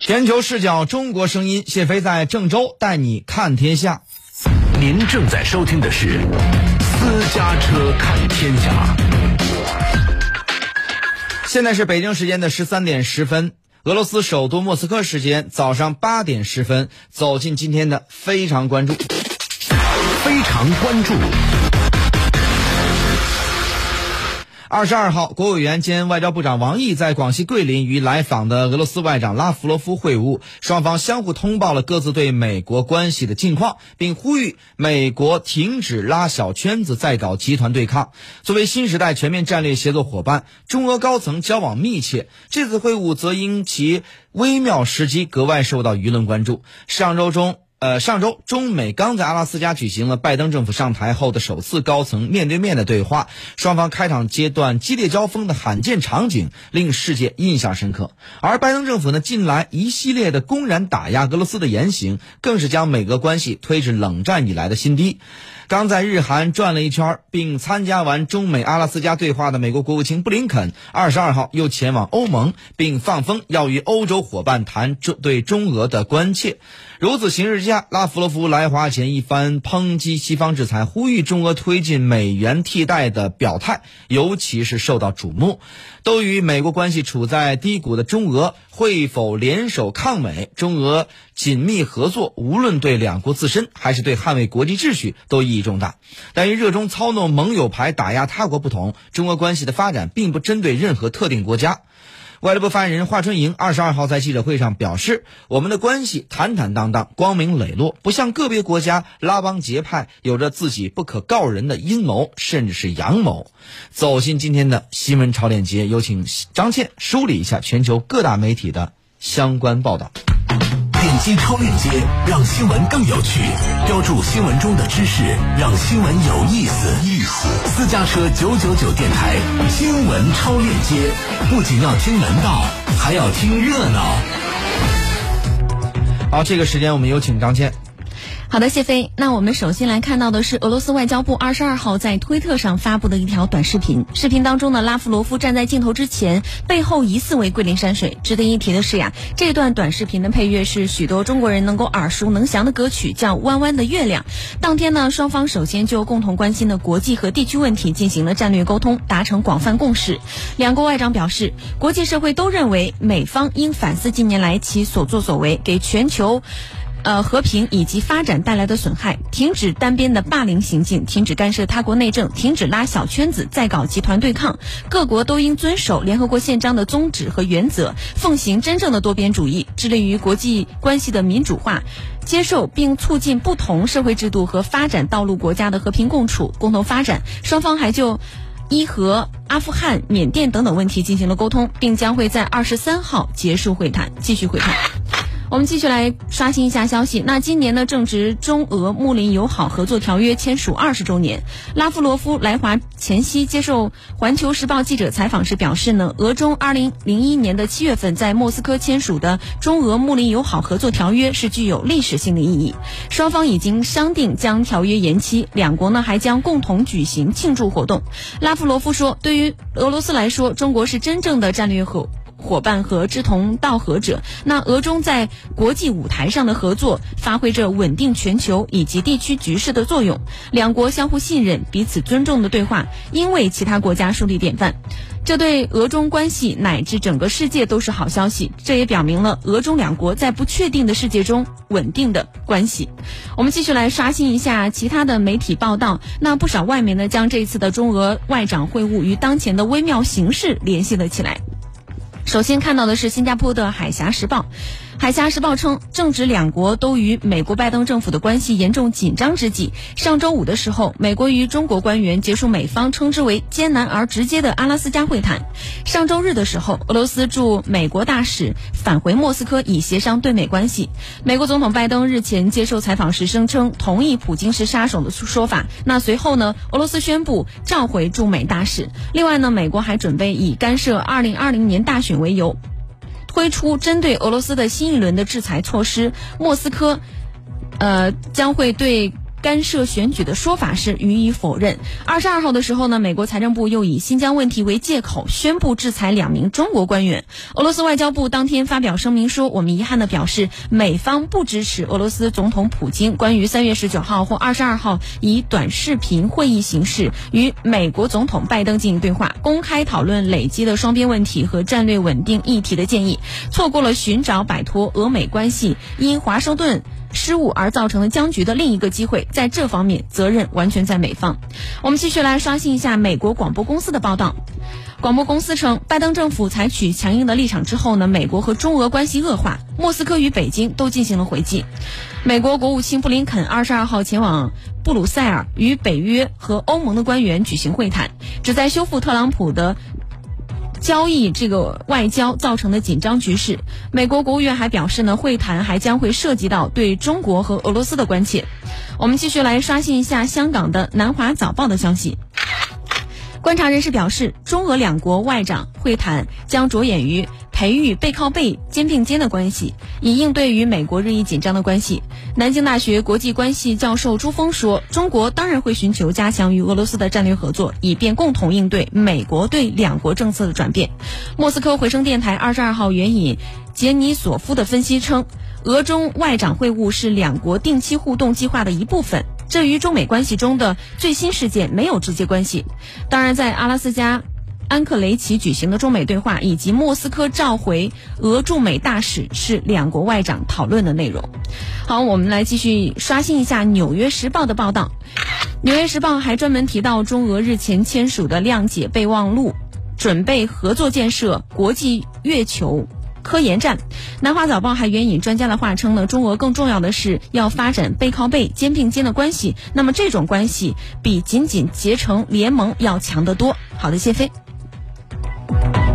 全球视角，中国声音，谢飞在郑州带你看天下。您正在收听的是私家车看天下。现在是北京时间的十三点十分，俄罗斯首都莫斯科时间早上八点十分，走进今天的非常关注。非常关注。二十二号，国务委员兼外交部长王毅在广西桂林与来访的俄罗斯外长拉夫罗夫会晤，双方相互通报了各自对美国关系的近况，并呼吁美国停止拉小圈子，再搞集团对抗。作为新时代全面战略协作伙伴，中俄高层交往密切，这次会晤则因其微妙时机格外受到舆论关注。上周中。呃，上周中美刚在阿拉斯加举行了拜登政府上台后的首次高层面对面的对话，双方开场阶段激烈交锋的罕见场景令世界印象深刻。而拜登政府呢，近来一系列的公然打压俄罗斯的言行，更是将美俄关系推至冷战以来的新低。刚在日韩转了一圈，并参加完中美阿拉斯加对话的美国国务卿布林肯，二十二号又前往欧盟，并放风要与欧洲伙伴谈中对中俄的关切。如此形势之下，拉夫罗夫来华前一番抨击西方制裁、呼吁中俄推进美元替代的表态，尤其是受到瞩目。都与美国关系处在低谷的中俄会否联手抗美？中俄紧密合作，无论对两国自身还是对捍卫国际秩序都意义重大。但与热衷操弄盟友牌打压他国不同，中俄关系的发展并不针对任何特定国家。外交部发言人华春莹二十二号在记者会上表示：“我们的关系坦坦荡荡、光明磊落，不像个别国家拉帮结派，有着自己不可告人的阴谋，甚至是阳谋。”走进今天的新闻超链接，有请张倩梳理一下全球各大媒体的相关报道。点击超链接，让新闻更有趣；标注新闻中的知识，让新闻有意思。意思，私家车九九九电台新闻超链接，不仅要听门道，还要听热闹。好，这个时间我们有请张倩。好的，谢飞。那我们首先来看到的是俄罗斯外交部二十二号在推特上发布的一条短视频。视频当中呢，拉夫罗夫站在镜头之前，背后疑似为桂林山水。值得一提的是呀，这段短视频的配乐是许多中国人能够耳熟能详的歌曲，叫《弯弯的月亮》。当天呢，双方首先就共同关心的国际和地区问题进行了战略沟通，达成广泛共识。两国外长表示，国际社会都认为美方应反思近年来其所作所为，给全球。呃，和平以及发展带来的损害，停止单边的霸凌行径，停止干涉他国内政，停止拉小圈子，再搞集团对抗。各国都应遵守联合国宪章的宗旨和原则，奉行真正的多边主义，致力于国际关系的民主化，接受并促进不同社会制度和发展道路国家的和平共处、共同发展。双方还就伊核、阿富汗、缅甸等等问题进行了沟通，并将会在二十三号结束会谈，继续会谈。我们继续来刷新一下消息。那今年呢，正值中俄睦邻友好合作条约签署二十周年。拉夫罗夫来华前夕接受《环球时报》记者采访时表示呢，俄中二零零一年的七月份在莫斯科签署的中俄睦邻友好合作条约是具有历史性的意义。双方已经商定将条约延期，两国呢还将共同举行庆祝活动。拉夫罗夫说，对于俄罗斯来说，中国是真正的战略伙。伙伴和志同道合者，那俄中在国际舞台上的合作，发挥着稳定全球以及地区局势的作用。两国相互信任、彼此尊重的对话，应为其他国家树立典范。这对俄中关系乃至整个世界都是好消息。这也表明了俄中两国在不确定的世界中稳定的关系。我们继续来刷新一下其他的媒体报道。那不少外媒呢，将这次的中俄外长会晤与当前的微妙形势联系了起来。首先看到的是新加坡的《海峡时报》。《海峡时报》称，正值两国都与美国拜登政府的关系严重紧张之际，上周五的时候，美国与中国官员结束美方称之为艰难而直接的阿拉斯加会谈。上周日的时候，俄罗斯驻美国大使返回莫斯科以协商对美关系。美国总统拜登日前接受采访时声称同意普京是杀手的说法。那随后呢，俄罗斯宣布召回驻美大使。另外呢，美国还准备以干涉2020年大选为由。推出针对俄罗斯的新一轮的制裁措施，莫斯科，呃，将会对干涉选举的说法是予以否认。二十二号的时候呢，美国财政部又以新疆问题为借口宣布制裁两名中国官员。俄罗斯外交部当天发表声明说：“我们遗憾地表示，美方不支持俄罗斯总统普京关于三月十九号或二十二号以短视频会议形式与美国总统拜登进行对话，公开讨论累积的双边问题和战略稳定议题的建议，错过了寻找摆脱俄美关系因华盛顿。”失误而造成的僵局的另一个机会，在这方面责任完全在美方。我们继续来刷新一下美国广播公司的报道。广播公司称，拜登政府采取强硬的立场之后呢，美国和中俄关系恶化，莫斯科与北京都进行了回击。美国国务卿布林肯二十二号前往布鲁塞尔，与北约和欧盟的官员举行会谈，旨在修复特朗普的。交易这个外交造成的紧张局势，美国国务院还表示呢，会谈还将会涉及到对中国和俄罗斯的关切。我们继续来刷新一下香港的南华早报的消息。观察人士表示，中俄两国外长会谈将着眼于。培育背靠背、肩并肩的关系，以应对与美国日益紧张的关系。南京大学国际关系教授朱峰说：“中国当然会寻求加强与俄罗斯的战略合作，以便共同应对美国对两国政策的转变。”莫斯科回声电台二十二号援引杰尼索夫的分析称，俄中外长会晤是两国定期互动计划的一部分，这与中美关系中的最新事件没有直接关系。当然，在阿拉斯加。安克雷奇举行的中美对话，以及莫斯科召回俄驻美大使，是两国外长讨论的内容。好，我们来继续刷新一下《纽约时报》的报道。《纽约时报》还专门提到中俄日前签署的谅解备忘录，准备合作建设国际月球。科研站，南华早报还援引专家的话称呢，中俄更重要的是要发展背靠背、肩并肩的关系。那么这种关系比仅仅结成联盟要强得多。好的，谢飞。Bye.